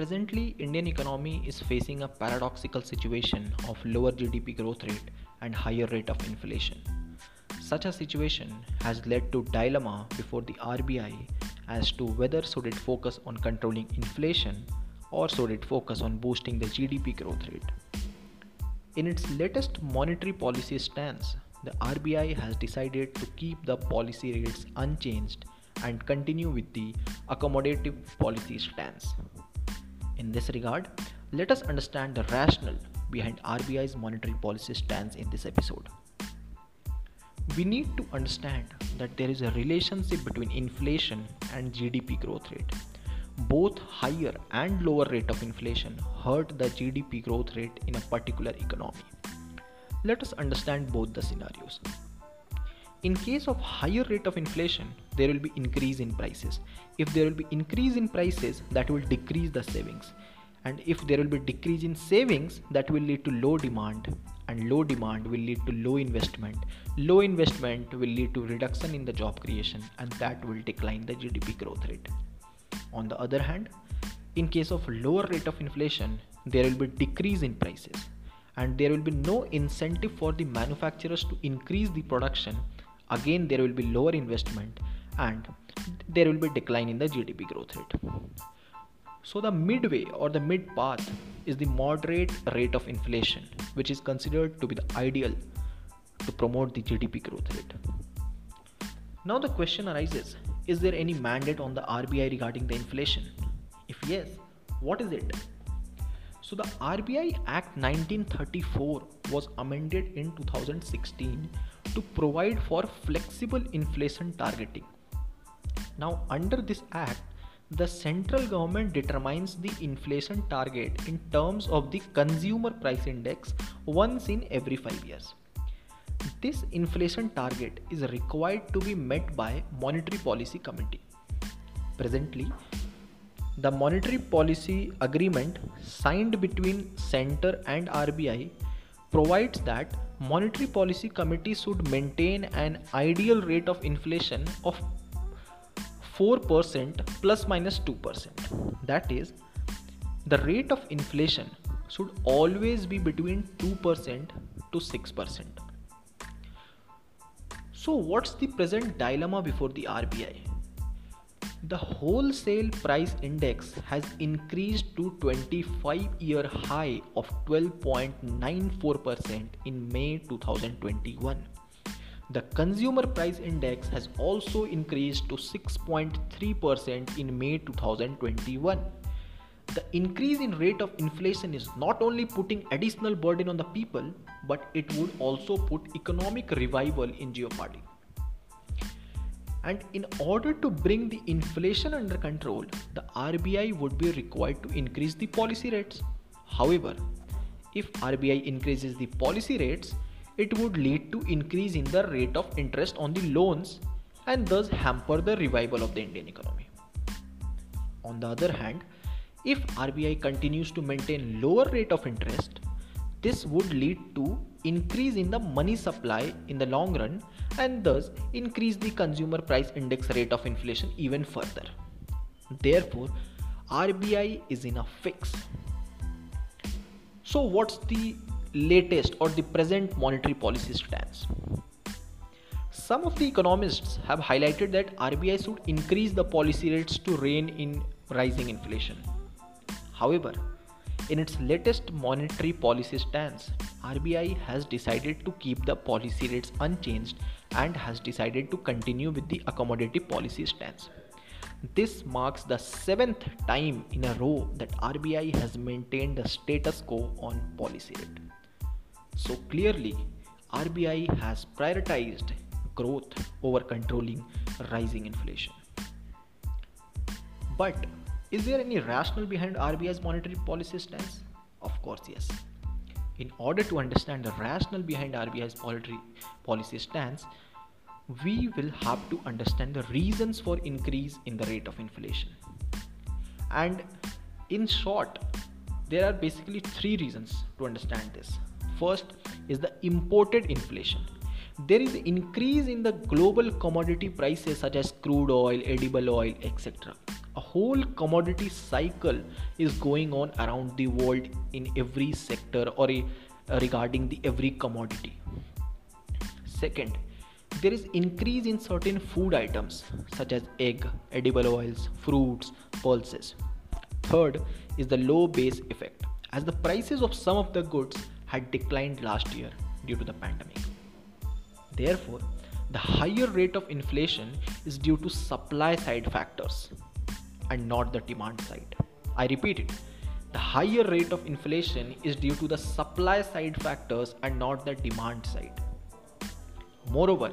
Presently, Indian economy is facing a paradoxical situation of lower GDP growth rate and higher rate of inflation. Such a situation has led to dilemma before the RBI as to whether should it focus on controlling inflation or should it focus on boosting the GDP growth rate. In its latest monetary policy stance, the RBI has decided to keep the policy rates unchanged and continue with the accommodative policy stance. In this regard, let us understand the rationale behind RBI's monetary policy stance in this episode. We need to understand that there is a relationship between inflation and GDP growth rate. Both higher and lower rate of inflation hurt the GDP growth rate in a particular economy. Let us understand both the scenarios. In case of higher rate of inflation, there will be increase in prices. If there will be increase in prices, that will decrease the savings. And if there will be decrease in savings, that will lead to low demand. And low demand will lead to low investment. Low investment will lead to reduction in the job creation and that will decline the GDP growth rate. On the other hand, in case of lower rate of inflation, there will be decrease in prices and there will be no incentive for the manufacturers to increase the production again there will be lower investment and there will be decline in the gdp growth rate. So the midway or the mid path is the moderate rate of inflation which is considered to be the ideal to promote the gdp growth rate. Now the question arises is there any mandate on the rbi regarding the inflation? If yes what is it so the RBI Act 1934 was amended in 2016 to provide for flexible inflation targeting. Now, under this act, the central government determines the inflation target in terms of the consumer price index once in every 5 years. This inflation target is required to be met by monetary policy committee. Presently, the monetary policy agreement signed between center and RBI provides that monetary policy committee should maintain an ideal rate of inflation of 4% plus minus 2%. That is, the rate of inflation should always be between 2% to 6%. So, what's the present dilemma before the RBI? The wholesale price index has increased to 25 year high of 12.94% in May 2021. The consumer price index has also increased to 6.3% in May 2021. The increase in rate of inflation is not only putting additional burden on the people, but it would also put economic revival in jeopardy. And in order to bring the inflation under control, the RBI would be required to increase the policy rates. However, if RBI increases the policy rates, it would lead to increase in the rate of interest on the loans and thus hamper the revival of the Indian economy. On the other hand, if RBI continues to maintain lower rate of interest, this would lead to increase in the money supply in the long run and thus increase the consumer price index rate of inflation even further. Therefore, RBI is in a fix. So, what's the latest or the present monetary policy stance? Some of the economists have highlighted that RBI should increase the policy rates to rein in rising inflation. However, in its latest monetary policy stance, RBI has decided to keep the policy rates unchanged and has decided to continue with the accommodative policy stance. This marks the seventh time in a row that RBI has maintained the status quo on policy rate. So clearly, RBI has prioritized growth over controlling rising inflation. But is there any rationale behind RBI's monetary policy stance? Of course, yes. In order to understand the rationale behind RBI's monetary policy stance, we will have to understand the reasons for increase in the rate of inflation. And in short, there are basically three reasons to understand this. First is the imported inflation. There is increase in the global commodity prices such as crude oil, edible oil, etc a whole commodity cycle is going on around the world in every sector or a, uh, regarding the every commodity. Second there is increase in certain food items such as egg edible oils fruits pulses. Third is the low base effect. As the prices of some of the goods had declined last year due to the pandemic. Therefore the higher rate of inflation is due to supply side factors and not the demand side. I repeat it. The higher rate of inflation is due to the supply side factors and not the demand side. Moreover,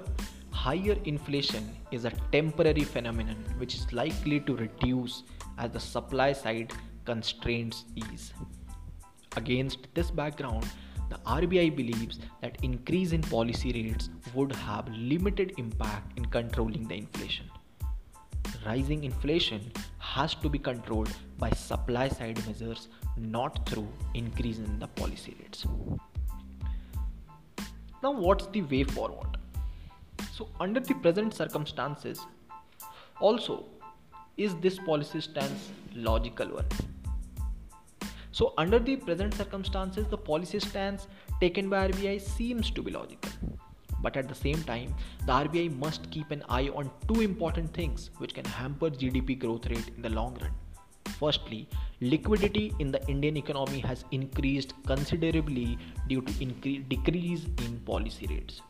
higher inflation is a temporary phenomenon which is likely to reduce as the supply side constraints ease. Against this background, the RBI believes that increase in policy rates would have limited impact in controlling the inflation. Rising inflation has to be controlled by supply side measures not through increase in the policy rates. Now what's the way forward? So under the present circumstances also is this policy stance logical one? So, under the present circumstances, the policy stance taken by RBI seems to be logical. But at the same time, the RBI must keep an eye on two important things which can hamper GDP growth rate in the long run. Firstly, liquidity in the Indian economy has increased considerably due to incre- decrease in policy rates.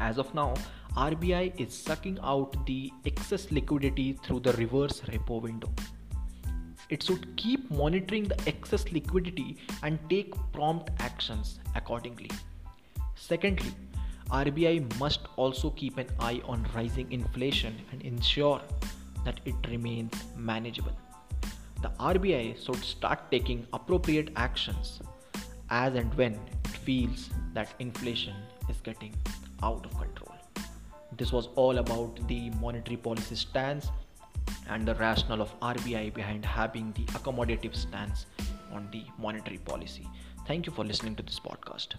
As of now, RBI is sucking out the excess liquidity through the reverse repo window it should keep monitoring the excess liquidity and take prompt actions accordingly. Secondly, RBI must also keep an eye on rising inflation and ensure that it remains manageable. The RBI should start taking appropriate actions as and when it feels that inflation is getting out of control. This was all about the monetary policy stance and the rationale of RBI behind having the accommodative stance on the monetary policy. Thank you for listening to this podcast.